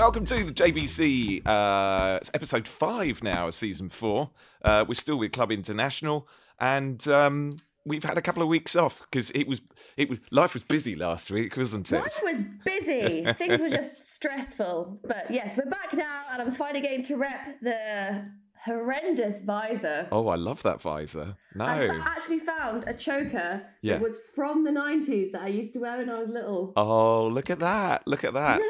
welcome to the JBC. Uh, it's episode five now of season four. Uh, we're still with Club International, and um, we've had a couple of weeks off because it was it was life was busy last week, wasn't it? Life was busy. Things were just stressful. But yes, we're back now, and I'm finally getting to rep the horrendous visor. Oh, I love that visor. No, I fa- actually found a choker Yeah. that was from the 90s that I used to wear when I was little. oh, look at that! Look at that!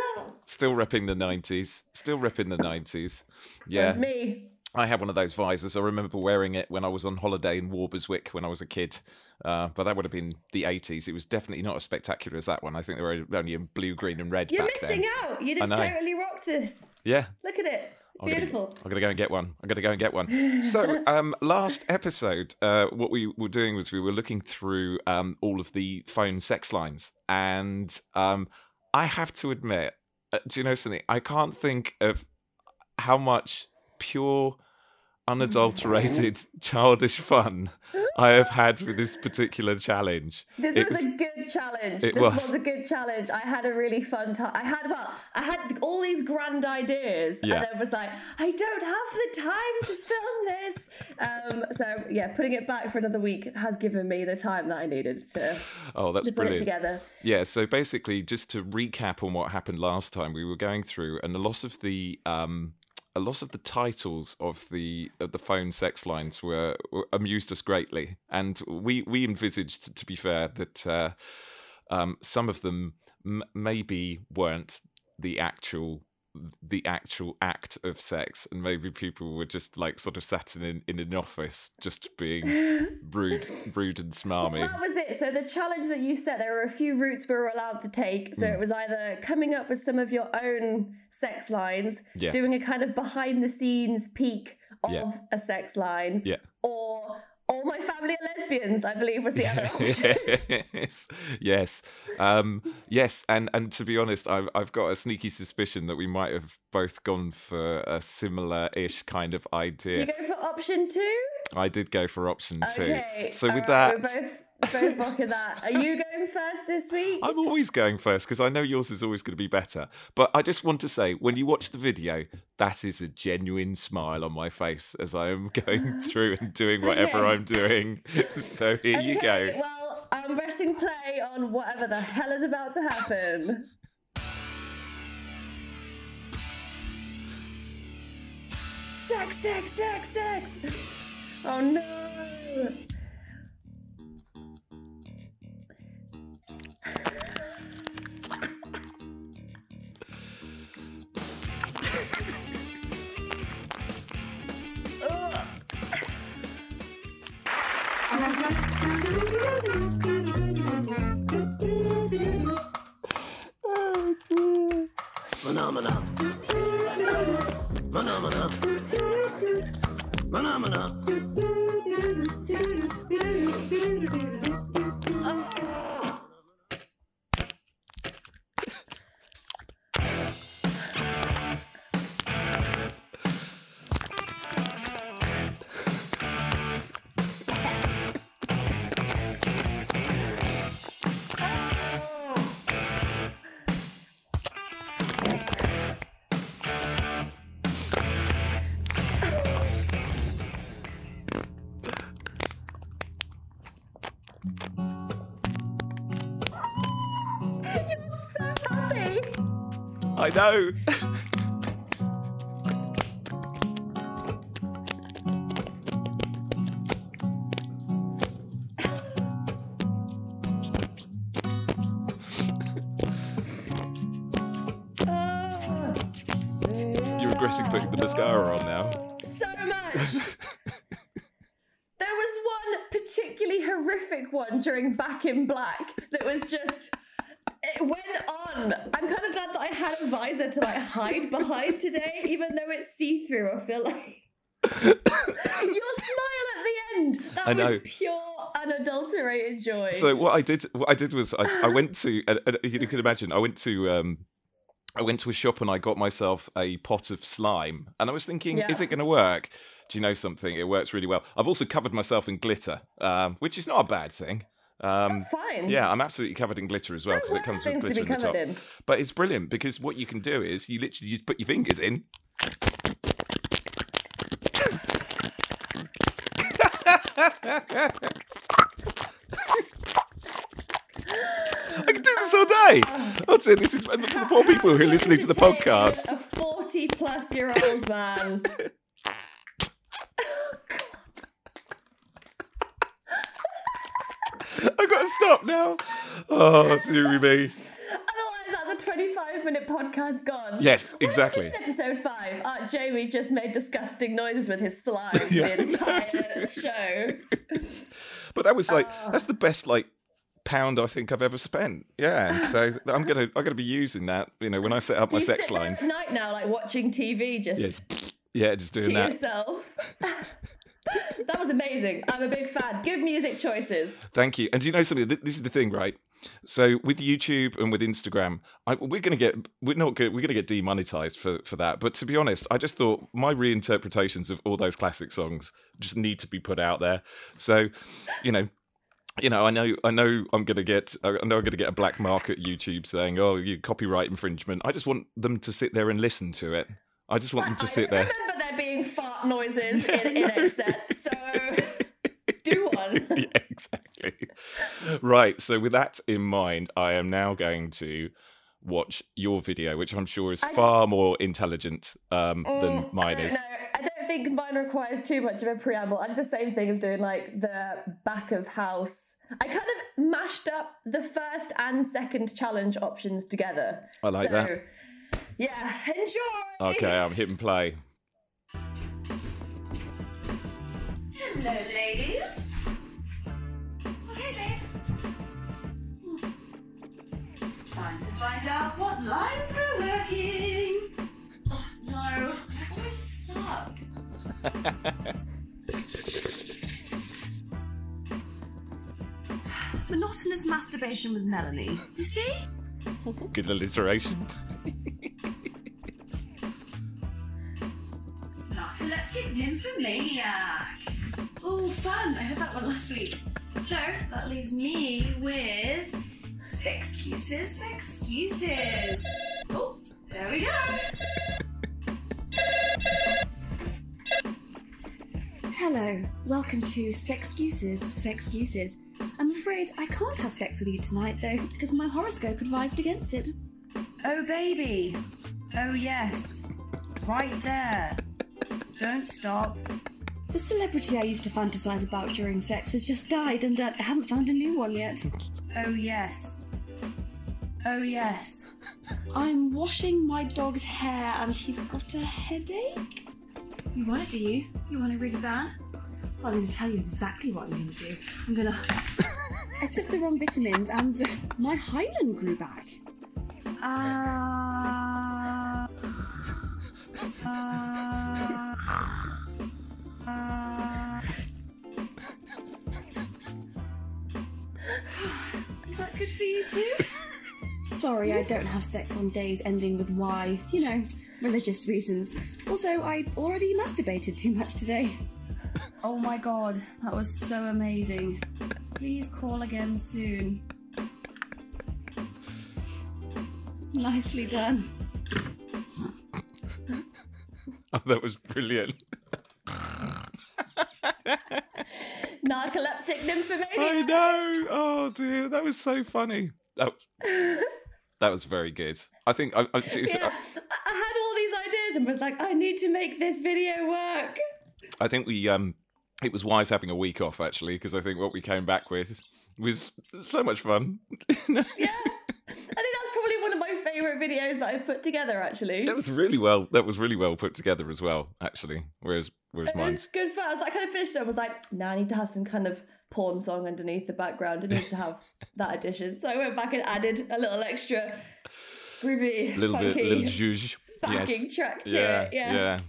Still repping the nineties. Still repping the nineties. Yeah, That's me. I had one of those visors. I remember wearing it when I was on holiday in Walberswick when I was a kid. Uh, but that would have been the 80s. It was definitely not as spectacular as that one. I think they were only in blue, green, and red You're missing then. out. You'd have totally rocked this. Yeah. Look at it. I'm gonna- Beautiful. I'm gonna go and get one. I'm gonna go and get one. So, um, last episode, uh, what we were doing was we were looking through um, all of the phone sex lines, and um, I have to admit, uh, do you know something? I can't think of how much pure, unadulterated, childish fun I have had with this particular challenge. This It was, a good challenge. it This was. was. a good challenge. I had a really fun time. I had well, I had all these grand ideas, Yeah. and then was like, I don't have the time to film this. Um, so yeah, putting it back for another week has given me the time that I needed to, Oh, that's to put it brilliant. together. Yeah, so basically, just to recap on what happened last time, we were going through, and a lot of the um, a lot of the titles of the of the phone sex lines were, were amused us greatly, and we we envisaged, to be fair, that uh, um, some of them m- maybe weren't the actual the actual act of sex and maybe people were just like sort of sat in in an office just being rude rude and smarmy Well, that was it. So the challenge that you set, there were a few routes we were allowed to take. So hmm. it was either coming up with some of your own sex lines, Yeah. doing a kind of behind the scenes peek of Yeah. a sex line, yeah or all my family are lesbians, I believe was the other option. yes, yes, um, yes, and and to be honest, I've I've got a sneaky suspicion that we might have both gone for a similar-ish kind of Do idea. you go for option two? I did go for option two. Okay. so with alright, that, we're both both that. Are you going first this week? I'm always going first because I know yours is always going to be better. But I just want to say, when you watch the video, that is a genuine smile on my face as I am going through and doing whatever Okay. I'm doing. so here you Okay, go. Well, I'm pressing play on whatever the hell is about to happen. Sex, sex, sex, sex. Oh no. I know. You're regretting putting the mascara on now. so much. There was one particularly horrific one during Back in Black that was just. It went on. I'm kind of glad that I had a visor to like hide behind today, even though it's see through. I feel like your smile at the end. That I know. was pure, unadulterated joy. So what I did, what I did was I, I went to, and you can imagine, I went to, um, I went to a shop and I got myself a pot of slime, and I was thinking, Yeah. is it going to work? Do you know something? It works really well. I've also covered myself in glitter, um, which is not a bad thing. Um, That's fine. yeah, I'm absolutely covered in glitter as well because it comes with things to glitter be in the top. in. But it's brilliant because what you can do is you literally just put your fingers in. I could do this all day. I'll say this is for the poor people who are listening to the podcast. A 40 plus year old man. Oh, I've got to stop now. Oh, dearie me. Otherwise, that's a 25 minute podcast gone. Yes, What did you exactly. in episode 5? Uh, Jamie just made disgusting noises with his slime Yeah. the entire show. But that was like that's the best like pound I think I've ever spent. Yeah, so I'm gonna I'm gonna be using that. You know, when I set up Do my sex lines. night now, like watching TV just Yes, yeah, just to doing that. yourself? that was amazing. I'm a big fan. Good music choices. Thank you. And do you know something? This is the thing, right? So with YouTube and with Instagram, I, we're going to get we're not good, we're going to get demonetized for for that. But to be honest, I just thought my reinterpretations of all those classic songs just need to be put out there. So, you know. You know, I know, I know, I'm gonna get, I know, I'm gonna get a black mark at YouTube saying, "Oh, you copyright infringement." I just want them to sit there and listen to it. I just want them to sit there. I remember there being fart noises in, in excess, so do one. yeah, exactly. Right. So, with that in mind, I am now going to watch your video, which I'm sure is I- far more intelligent um, than Mm, mine I is. know. I don't think mine requires too much of a preamble. I did the same thing of doing like the back of house. I kind of mashed up the first and second challenge options together. I like so, that. Yeah, enjoy. Okay, I'm hitting play. Hello, ladies. Time to find out what lines we're working. Oh, no, I always suck. Monotonous masturbation with Melanie. You see? Good alliteration. Narcoleptic nymphomaniac. Oh, fun! I heard that one last week. So that leaves me with sex excuses, sex excuses. Oh, there we go. Hello, welcome to Sex Excuses, Sex Excuses. I'm afraid I can't have sex with you tonight though, because my horoscope advised against it. Oh, baby. Oh, yes. Right there. Don't stop. The celebrity I used to fantasize about during sex has just died and uh, I haven't found a new one yet. Oh, yes. Oh, yes. I'm washing my dog's hair and he's got a headache. You want it, do you? You want it really bad? Well, I'm going to tell you exactly what I'm going to do. I'm going to. I took the wrong vitamins and uh, my hymen grew back. Ah. Ah. You too? Sorry, I don't have sex on days ending with Y. You know, religious reasons. Also, I already masturbated too much today. Oh my god, that was so amazing. Please call again soon. Nicely done. Oh, that was brilliant. Narcoleptic nymphomania. I know. Oh dear, that was so funny. That was, that was very good. I think I, I, Yeah, I had all these ideas and was like, I need to make this video work. I think we um it was wise having a week off actually because I think what we came back with was so much fun. Yeah. I think that's probably one of my favourite videos that I've put together, actually. that was really well that was really well put together as well actually. Whereas whereas It was good fun. I was I kind of finished it. I was like, now I need to have some kind of porn song underneath the background. It needs to have that addition. So I went back and added a little extra groovy, little funky bit little juge. backing Yes. track to Yeah, it. Yeah. yeah,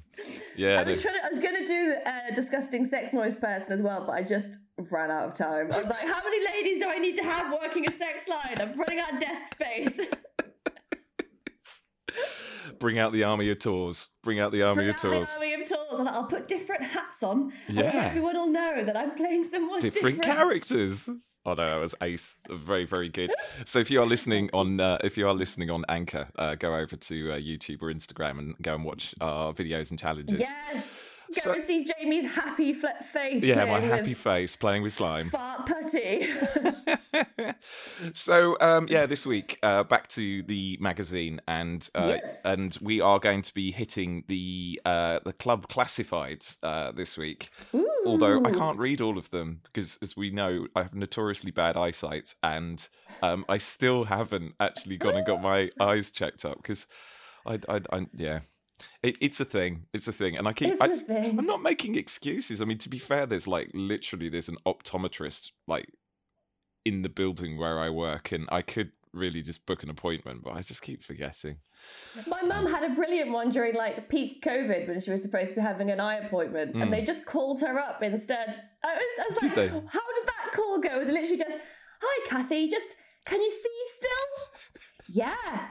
yeah. I was trying to, I was going to do a disgusting sex noise person as well, but I just ran out of time. I was like, how many ladies do I need to have working a sex line? I'm running out of desk space. Bring out the army of tours. Bring out the army Bring of out the tours. army of tours. I'll put different hats on. and Yeah. everyone will know that I'm playing someone Different different. characters. Oh no, that was ace. Very, very good. So if you are listening on, uh, if you are listening on Anchor, uh, go over to uh, YouTube or Instagram and go and watch our videos and challenges. Yes. Go So- and see Jamie's happy face. Yeah, my happy face playing with slime. fart putty. so um, yeah, this week uh, back to the magazine, and uh, Yes. and we are going to be hitting the uh, the club classifieds uh, this week. Although I can't read all of them because, as we know, I have notoriously bad eyesight, and um, I still haven't actually gone and got my eyes checked up because I, I, I yeah. It, it's a thing. It's a thing, and I keep. It's I, a thing. I'm not making excuses. I mean, to be fair, there's like literally there's an optometrist like in the building where I work, and I could really just book an appointment, but I just keep forgetting. My mum had a brilliant one during like peak COVID when she was supposed to be having an eye appointment, and they just called her up instead. I was, I was like, Hmm. they? how did that call go? It was literally just, "Hi, Kathy. Just can you see still? Yeah,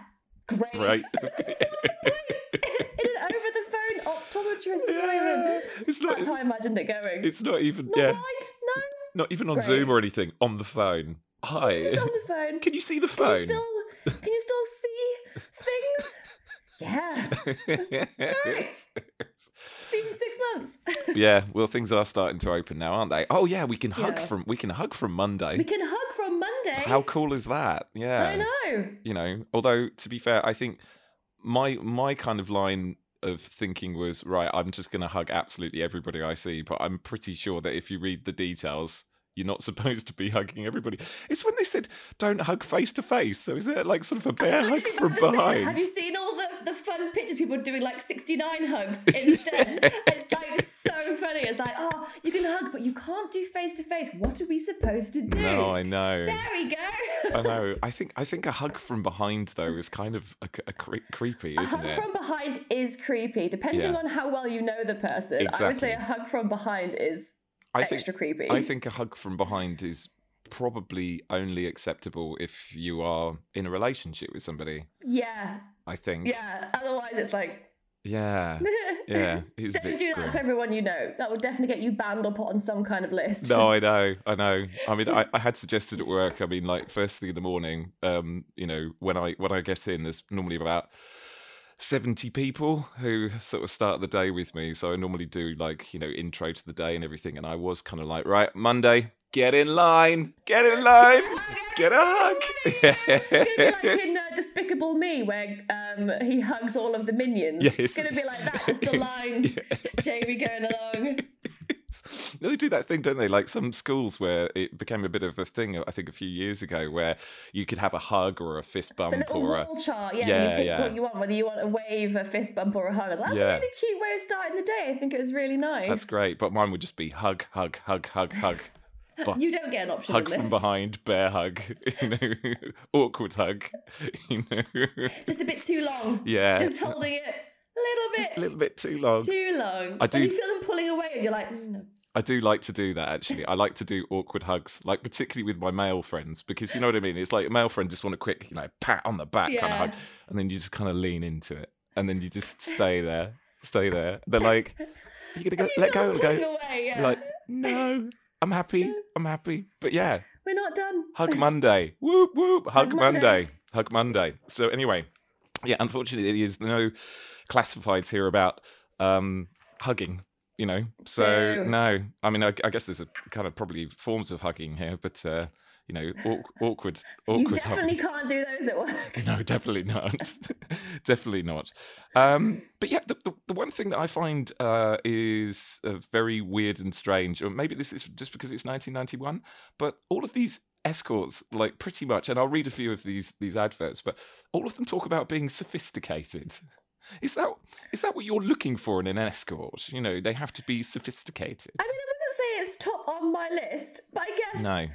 great. Right? In an over the phone optometrist appointment. it's not. That's It's, how I imagined it going. it's not even. Not yeah, right? No, not even on Great. Zoom or anything. On the phone. Hi. just on the phone. Can you see the Can phone? you still can you still see things? Yeah, seen in six months. yeah. Well, things are starting to open now, aren't they? Oh yeah, we can hug Yeah. from we can hug from Monday. we can hug from Monday. How cool is that? Yeah. I know. you know although to be fair i think my my kind of line of thinking was right i'm just going to hug absolutely everybody i see but i'm pretty sure that if you read the details you're not supposed to be hugging everybody it's when they said don't hug face to face so is it like sort of a bear hug from behind Have you seen all the, the fun pictures people are doing like 69 hugs instead? it's like so funny. It's like, oh, you can hug, but you can't do face to face. What are we supposed to do? no i know There we go. i know i think i think a hug from behind though is kind of a, a cre- creepy isn't hug it from behind is creepy, depending Yeah. on how well you know the person. I would say a hug from behind is I extra think creepy. I think a hug from behind is probably only acceptable if you are in a relationship with somebody. yeah, I think. yeah. Otherwise, it's like, Yeah. Yeah. Don't do that grim. to everyone you know. That would definitely get you banned or put on some kind of list. No, I know, I know. I mean, I, I had suggested at work. I mean, like first thing in the morning, um, you know, when I when I get in, there's normally about seventy people who sort of start the day with me. So I normally do like you know intro to the day and everything. And I was kind of like, right, Monday, get in line, get in line, get a hug. It's gonna be like in uh, Despicable Me, where um, he hugs all of the minions. Yes. It's gonna be like that, just a line, Yeah. just Jamie going along. They do that thing, don't they? Like some schools where it became a bit of a thing, I think, a few years ago, where you could have a hug or a fist bump or a. chart, yeah, Yeah, you pick yeah. what you want, whether you want a wave, a fist bump, or a hug. I was like, That's Yeah. a really cute way of starting the day. I think it was really nice. That's great, but mine would just be hug, hug, hug, hug, hug. But You don't get an option hug from behind, bear hug, you know, awkward hug, you know. Just a bit too long. Yeah. Just holding it little bit Just a little bit too long. too long. I do- you feel them pulling away, and you're like, mm, no. I do like to do that actually. I like to do awkward hugs, like particularly with my male friends, because you know what I mean. It's like a male friend just want a quick, you know, pat on the back kind of hug, and then you just kind of lean into it, and then you just stay there, stay there. They're like, "Are you gonna go? You let go, go." away. Yeah. Like, "No, I'm happy, I'm happy." But yeah, We're not done. Hug Monday. whoop whoop. Hug, Hug Monday. Monday. Hug Monday. So anyway, yeah, unfortunately there's no classifieds here about um hugging, you know. So No. no. I mean I, I guess there's a kind of probably forms of hugging here, but uh, you know, awk- awkward You awkward definitely hugging. can't do those at work. No, definitely not. definitely not. Um, but yeah, the, the, the one thing that I find uh, is uh, very weird and strange, or maybe this is just because it's 1991, but all of these escorts, like pretty much, and I'll read a few of these these adverts, but all of them talk about being sophisticated. Is that is that what you're looking for in an escort? You know, they have to be sophisticated. I mean, I wouldn't say it's top on my list, but I guess No.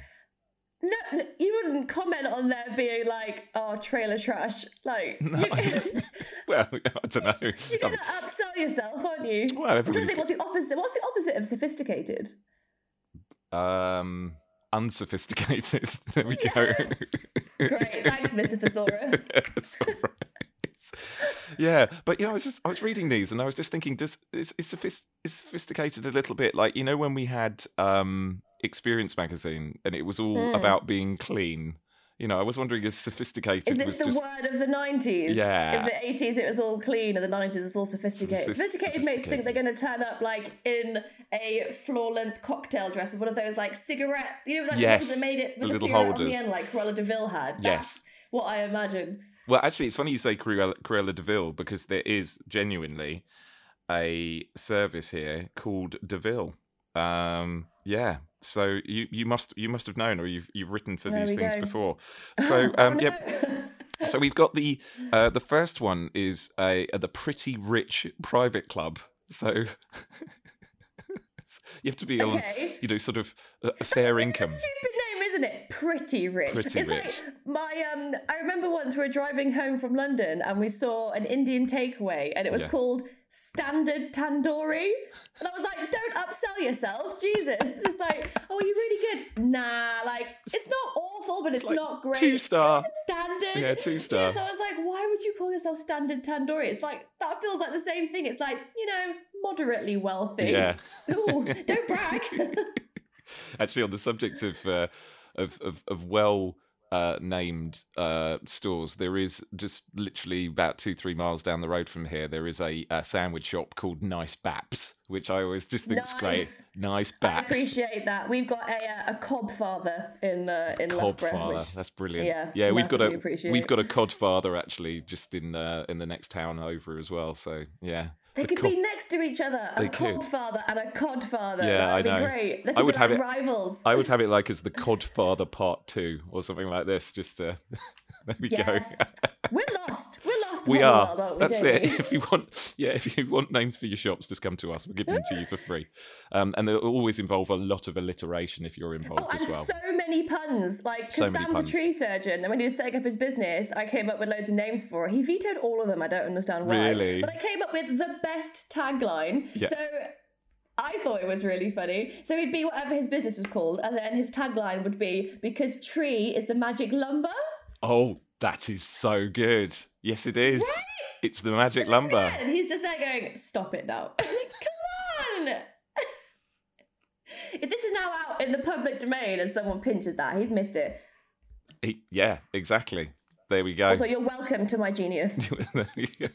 No, no, you wouldn't comment on there being like, "Oh, trailer trash." Like, No. you, well, I don't know. you're gonna upsell yourself, aren't you? Well, I'm trying to think what the opposite. What's the opposite of sophisticated? um unsophisticated. There we go. Great, thanks, Mr. Thesaurus. It's all right. Yeah, but you know, I was just I was reading these and I was just thinking, does is is sophisticated a little bit like you know when we had um experience magazine, and it was all Mm. about being clean. You know, I was wondering if sophisticated Is this the just word of the 90s? Yeah. If the 80s it was all clean and the 90s it's all sophisticated. Sophis- Sophisticated makes you think they're going to turn up like in a floor length cocktail dress with one of those like cigarette, you know, like Yes, ones that made it with the, little cigarette on holders. the end, like Cruella Deville Vil had. Yes. What I imagine. Well, actually, it's funny you say Cruella, Cruella de Vil because there is genuinely a service here called Deville. Um, yeah, so you, you must you must have known, or you've you've written for There these things go. before. So um, yeah, no. so we've got the uh, the first one is a, the Pretty Rich Private Club. So you have to be on Okay. you know sort of a, a fair income. Stupid name, isn't it? Pretty rich. Pretty it's rich. like my um. I remember once we were driving home from London and we saw an Indian takeaway and it was Yeah. called Standard Tandoori, and I was like, "Don't upsell yourself, Jesus!" It's just like, "Oh, are you really good?" Nah, like it's not awful, but it's like not great. two star. Standard. Yeah, two star. Yeah, so I was like, why would you call yourself Standard Tandoori? It's like that feels like the same thing. It's like you know, moderately wealthy. Yeah. Ooh, don't brag. actually on the subject of uh, of, of of well uh, named uh, stores, there is just literally about two three miles down the road from here. There is a, a sandwich shop called Nice Baps, which I always just think is great. Nice. Nice I Baps. appreciate that. We've got a uh, a cob father in uh, in Loughborough. Which- that's brilliant. yeah, yeah, we've got a appreciate. we've got a Codfather actually just in uh, in the next town over as well. So yeah, They The could Cod- be next to each other. They a could. cob father and a cod father. Yeah, That'd I be know. great. They I would be have like it- rivals. I would have it like as the Codfather Part Two or something like this. Just uh, there we yes. go. We're lost. We are. World, aren't we, That's it. If you want, yeah, if you want names for your shops, just come to us. We'll give them to you for free. Um, and they'll always involve a lot of alliteration if you're involved Oh, and as well. so many puns. Like, So because many Sam's a tree surgeon, and when he was setting up his business, I came up with loads of names for it. He vetoed all of them. I don't understand why. Really? But I came up with the best tagline. Yeah. So I thought it was really funny. So it'd be whatever his business was called, and then his tagline would be because tree is the magic lumber. oh, that is so good. Yes, it is. It's the magic lumber. And he's just there going, "Stop it now! Come on!" if this is now out in the public domain and someone pinches that, he's missed it. He- yeah, exactly. There we go. So you're welcome to my genius. There we go.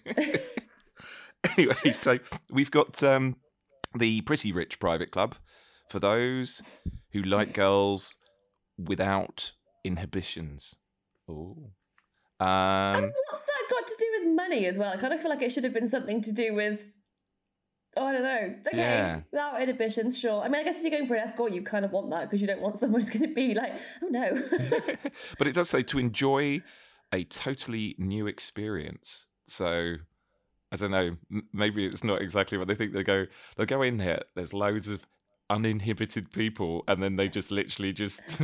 anyway, so we've got um, the Pretty Rich Private Club for those who like girls without inhibitions. Oh. Um, What's that got to do with money as well? I kind of feel like it should have been something to do with. Oh, I don't know. Okay, Yeah. without inhibitions, sure. I mean, I guess if you're going for an escort, you kind of want that because you don't want someone who's going to be like, oh no. but it does say to enjoy a totally new experience. So I don't know. m- Maybe it's not exactly what they think. They go. They'll go in here. There's loads of uninhibited people, and then they just literally just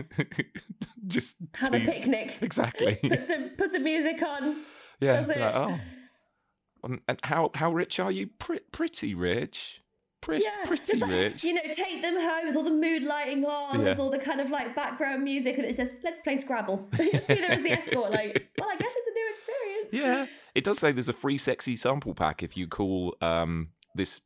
just Have a picnic. Exactly. put some put some music on. yeah. like, oh. Um, and how how rich are you? Pre- pretty rich. Pre- Yeah, pretty just like, rich. You know, take them home. There's all the mood lighting on. There's all the kind of like background music, and it's just let's play Scrabble. just be there as the escort. Like, well, I guess it's a new experience. Yeah, it does say there's a free sexy sample pack if you call um this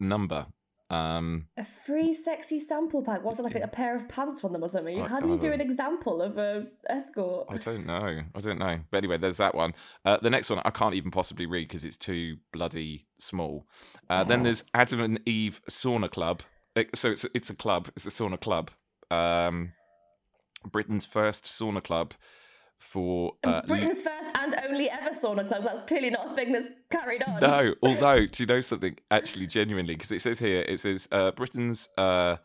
number. Um, A free sexy sample pack. What's it like a pair of pants on them or something? I- How do you do an example of a escort? I don't know. I don't know. But anyway, there's that one. Uh, the next one I can't even possibly read because it's too bloody small. Uh, then there's Adam and Eve Sauna Club. Uh, So it's it's a club. It's a sauna club. Um, Britain's first sauna club for uh, Britain's first and only ever sauna club. That's clearly not a thing that's carried on. No, although do you know something? Actually, genuinely, because it says here, it says uh, Britain's uh,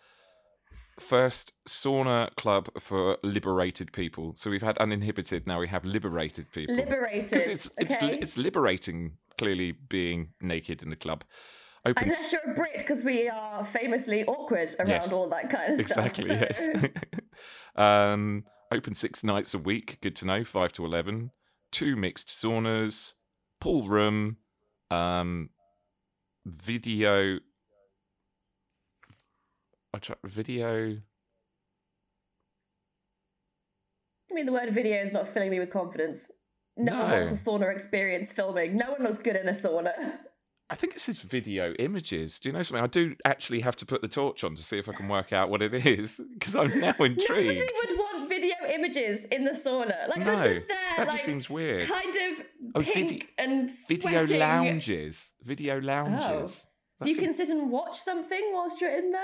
first sauna club for liberated people. So we've had uninhibited, now we have liberated people. Liberated. it's it's, okay. it's liberating. Clearly, being naked in the club. Open Unless you're a Brit, because we are famously awkward around Yes. all that kind of exactly stuff. so- yes. um, open six nights a week. Good to know. Five to eleven. Two mixed saunas. Pool room. Um, video. I try, video. I mean, the word video is not filling me with confidence. No, one wants a sauna experience filming. No one looks good in a sauna. I think it says video images. Do you know something? I do actually have to put the torch on to see if I can work out what it is because I'm now Nobody intrigued. would want images in the sauna. Like No, they're just there, that like just seems weird. kind of Oh, pink vide- and Video lounges. Video lounges. So you a- can sit and watch something whilst you're in there.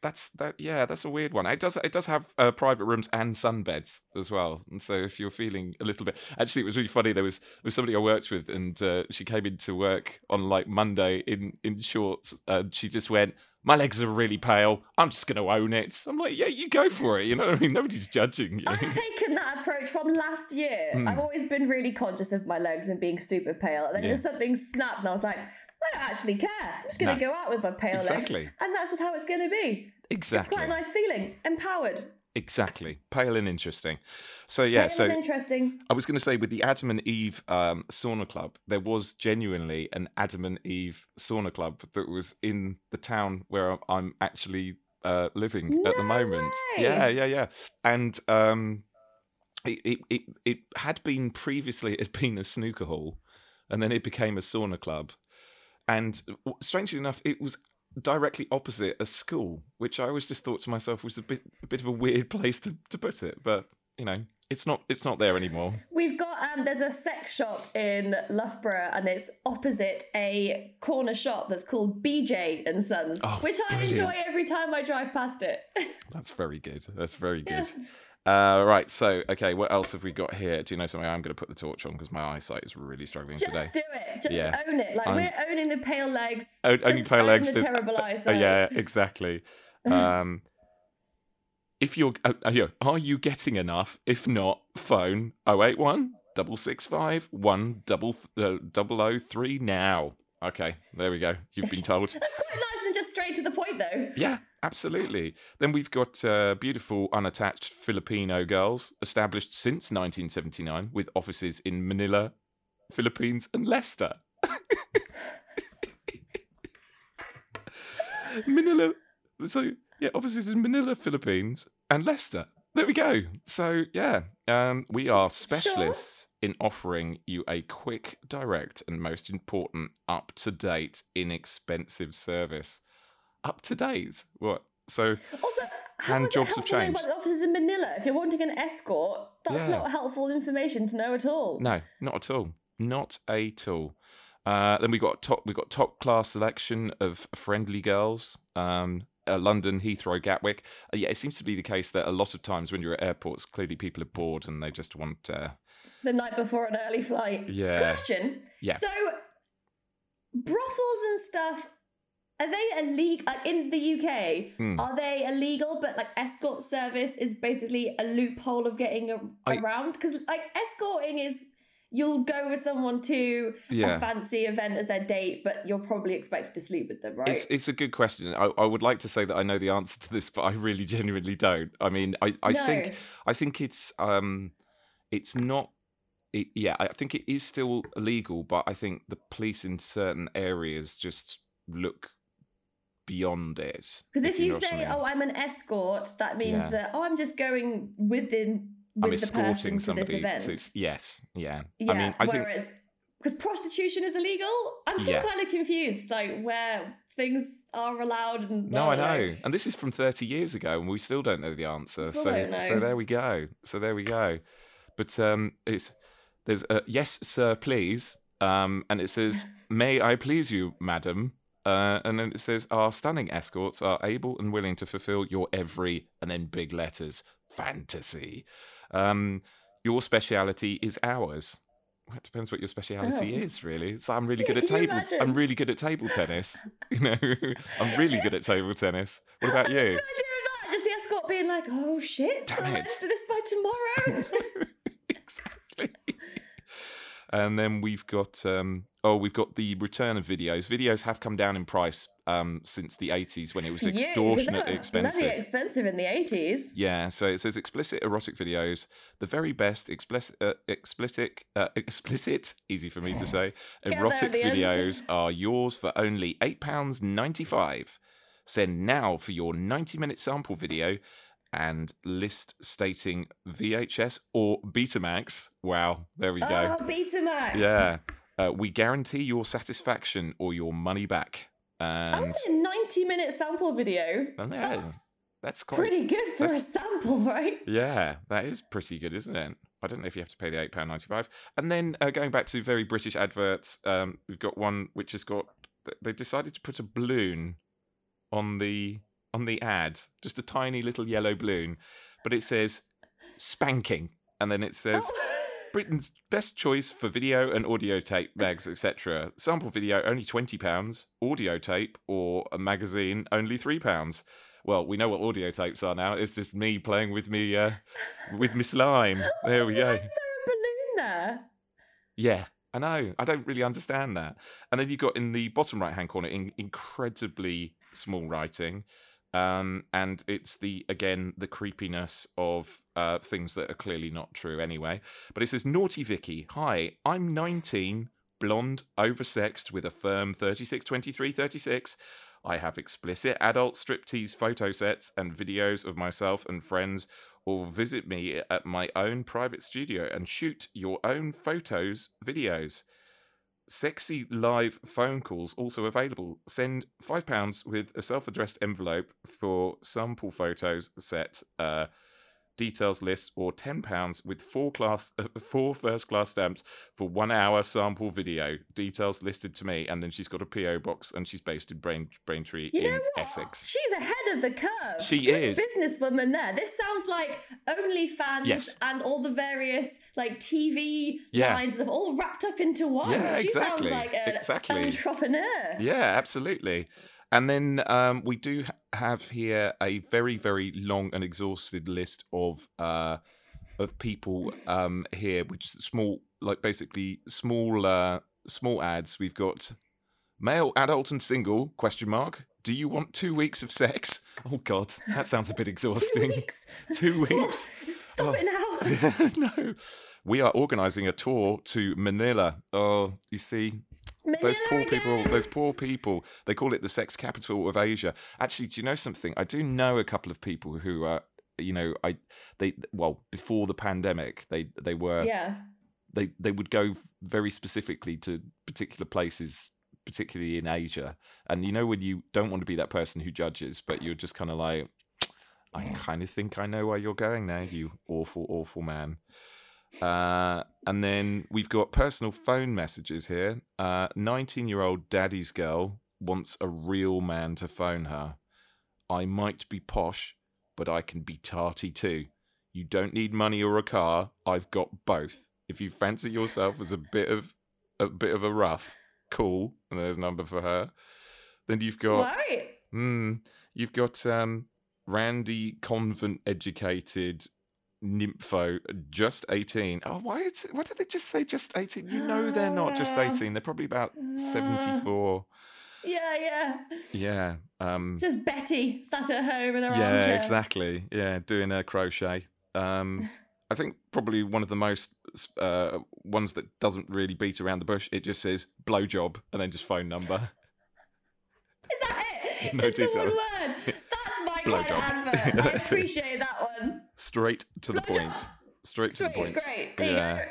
That's that. Yeah, that's a weird one. It does. It does have uh, private rooms and sunbeds as well. And so, if you're feeling a little bit, actually, it was really funny. There was there was somebody I worked with, and uh, she came into work on like Monday in in shorts, and she just went, "My legs are really pale. I'm just going to own it." I'm like, "Yeah, you go for it." You know, what I mean, nobody's judging you. I've taken that approach from last year. Hmm. I've always been really conscious of my legs and being super pale. And then Yeah. just something snapped, and I was like, I don't actually care. I'm just going to No. go out with my pale Exactly. legs. And that's just how it's going to be. Exactly. It's quite a nice feeling. Empowered. Exactly. Pale and interesting. So yeah. Pale so and interesting. I was going to say with the Adam and Eve um, sauna club, there was genuinely an Adam and Eve sauna club that was in the town where I'm actually uh, living at the moment. way. Yeah, yeah, yeah. And um, it, it it it had been previously it had been a snooker hall, and then it became a sauna club. And strangely enough, it was directly opposite a school, which I always just thought to myself was a bit a bit of a weird place to, to put it. But you know, it's not it's not there anymore. We've got um there's a sex shop in Loughborough and it's opposite a corner shop that's called BJ and Sons, Oh, which I brilliant. enjoy every time I drive past it. That's very good. That's very good. Uh, right. So, okay, what else have we got here? Do you know something? I'm going to put the torch on because my eyesight is really struggling Just today. Just do it. Just Yeah. own it. Like I'm- we're owning the pale legs. O- only pale own legs. The terrible uh, eyesight. yeah, exactly. Um, if you're, uh, uh, are you getting enough? If not, phone 081 665 1 double th- uh, double o three now. Okay, there we go. You've been told. That's quite nice and just straight to the point, though. Yeah, absolutely. Then we've got uh, beautiful unattached Filipino girls established since 1979 with offices in Manila, Philippines, and Leicester. Manila. So, yeah, offices in Manila, Philippines, and Leicester. There we go. So, yeah, um, we are specialists in offering you a quick, direct, and most important, up to date, inexpensive service up to date. What? So Also, how And is jobs have changed. about the offices in Manila? If you're wanting an escort, that's Yeah. not helpful information to know at all. no, not at all. Not at all. Uh, then we got top. We got top class selection of friendly girls. Um, uh, London, Heathrow, Gatwick. Uh, yeah, it seems to be the case that a lot of times when you're at airports, clearly people are bored and they just want. Uh, The night before an early flight. Yeah. Question. Yeah. So, brothels and stuff. Are they illegal uh, in the UK? Hmm. Are they illegal? But like escort service is basically a loophole of getting a- I- around because like escorting is you'll go with someone to Yeah. a fancy event as their date, but you're probably expected to sleep with them, right? It's it's a good question. I, I would like to say that I know the answer to this, but I really genuinely don't. I mean, I, I No. think I think it's um it's not it, yeah, I think it is still illegal, but I think the police in certain areas just look beyond it. Because if, you, know what I say, mean. "Oh, I'm an escort," that means Yeah. that oh, I'm just going within I'm with the person escorting to somebody event. to yes, yeah. Yeah, I mean, I think whereas because prostitution is illegal, I'm still Yeah. kind of confused, like where things are allowed and No, I know. And this is from 30 years ago, and we still don't know the answer. Still so, so there we go. So there we go. But um, it's there's a yes, sir, please. Um, and it says, "May I please you, madam?" Uh, and then it says, "Our stunning escorts are able and willing to fulfill your every," and then big letters, fantasy. Um, your speciality is ours. Well, It depends what your speciality Oh. is, really. So I'm really good at table. I'm really good at table tennis. You know, I'm really good at table tennis. What about you? that, just the escort being like, "Oh shit, Damn I it. let's do this by tomorrow." exactly. And then we've got um, oh, we've got the return of videos. Videos have come down in price um, since the 80s when it was extortionately were expensive. Bloody expensive in the 80s. Yeah, so it says explicit erotic videos, the very best explicit, uh, explicit, uh, explicit, easy for me to say, erotic videos are yours for only eight pounds ninety five. Send now for your ninety minute sample video and list stating VHS or Betamax. Wow, there we go. Oh, Betamax. Yeah. Uh, we guarantee your satisfaction or your money back. I And would say a 90 minute sample video. Yeah, That's that's quite pretty good for a sample, right? Yeah, that is pretty good, isn't it? I don't know if you have to pay the eight pound ninety five. And then uh, going back to very British adverts, um, we've got one which has got. th- They decided to put a balloon on the on the ad, just a tiny little yellow balloon, but it says spanking, and then it says. Oh. Britain's best choice for video and audio tape mags, etc. Sample video only twenty pounds, audio tape or a magazine only three pounds. Well, we know what audio tapes are now. It's just me playing with me uh, with Miss Lime. There we go. is there a balloon there? Yeah, I know. I don't really understand that. And then you've got in the bottom right hand corner in incredibly small writing. Um, and it's the again the creepiness of uh, things that are clearly not true anyway. But it says Naughty Vicky, hi, I'm 19, blonde, oversexed with a firm 36, 23, 36. I have explicit adult striptease photo sets and videos of myself and friends, or visit me at my own private studio and shoot your own photos, videos. Sexy live phone calls also available. Send five pounds with a self-addressed envelope for sample photos set. Uh, details list or ten pounds with four class uh, four first class stamps for one hour sample video. Details listed to me, and then she's got a PO box, and she's based in Brain Braintree You in? Essex. She's ahead of the curve. She Good is. businesswoman there. This sounds like OnlyFans Yes. and all the various like TV Yeah. lines have all wrapped up into one. Yeah, she exactly, sounds like an exactly. entrepreneur. Yeah, absolutely. And then um, we do have here a very, very long and exhausted list of uh, of people um, here, which is small, like basically small, uh, small ads. We've got male, adult, and single? Question mark. Do you want two weeks of sex? Oh God, that sounds a bit Two exhausting. weeks. Two weeks. Stop Oh. it now. no. We are organising a tour to Manila. Oh, you see, those poor people those poor people they call it the sex capital of asia. Actually do you know something? I do know a couple of people who are you know i they well before the pandemic they they were Yeah. they they would go very specifically to particular places particularly in asia. And you know when you don't want to be that person who judges but you're just kind of like i kind of think i know where you're going there you awful awful man uh, and then we've got personal phone messages here. 19 year old daddy's girl wants a real man to phone her. I might be posh, but I can be tarty too. You don't need money or a car. I've got both. If you fancy yourself as a bit of a bit of a rough, cool. And there's a number for her. Then you've got. Hmm. You've got um, Randy convent educated nympho, just 18. Oh, why, is why did they just say just 18? You know they're not just Ah. 18. They're probably about Ah. 74. Yeah, yeah. Yeah. Um, Just Betty sat at home in her yeah, armchair. exactly. Yeah, doing her crochet. Um, I think probably one of the most uh, ones that doesn't really beat around the bush. It just says blowjob and then just phone number. Is that it? No Just the one details. word. That's my kind Blowjob. of advert. I appreciate that one. Straight to the point. Straight to the point. great. Yeah.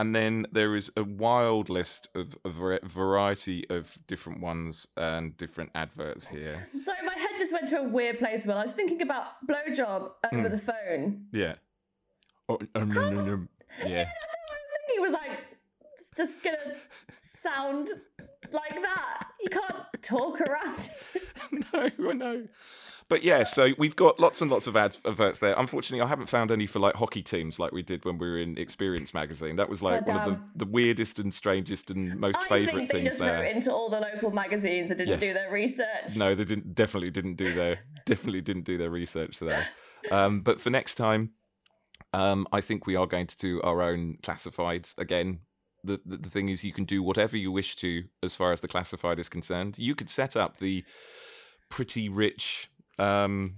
And then there is a wild list of a variety of different ones and different adverts here. Sorry, my head just went to a weird place. Well, I was thinking about blowjob over the phone. Yeah. Oh, um, um, um, um, yeah. That's what I was thinking. It was like it's just gonna sound like that. You can't talk around. no, I know. But yeah, so we've got lots and lots of ads, adverts there. Unfortunately, I haven't found any for like hockey teams like we did when we were in Experience magazine. That was like Oh, one of the, the weirdest and strangest and most I favourite think they things just there. wrote into all the local magazines and didn't Yes. do their research. No, they didn't. Definitely didn't do their definitely didn't do their research there. Um, but for next time, um, I think we are going to do our own classifieds again. The, the the thing is, you can do whatever you wish to as far as the classified is concerned. You could set up the pretty rich. Um,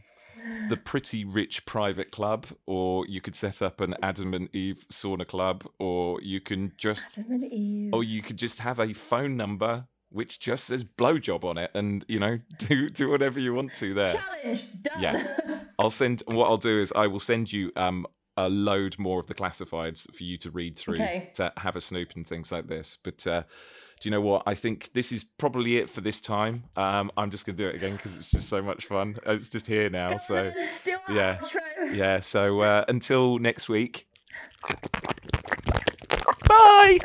the pretty rich private club, or you could set up an Adam and Eve sauna club, or you can just Adam and Eve. or you could just have a phone number which just says blowjob on it and you know do do whatever you want to there Challenge done. Yeah. i'll send what i'll do is i will send you um a load more of the classifieds for you to read through Okay. to have a snoop and things like this. But uh, do you know what? I think this is probably it for this time. Um, I'm just going to do it again because it's just so much fun. It's just here now. So yeah. yeah. So uh, until next week. Bye.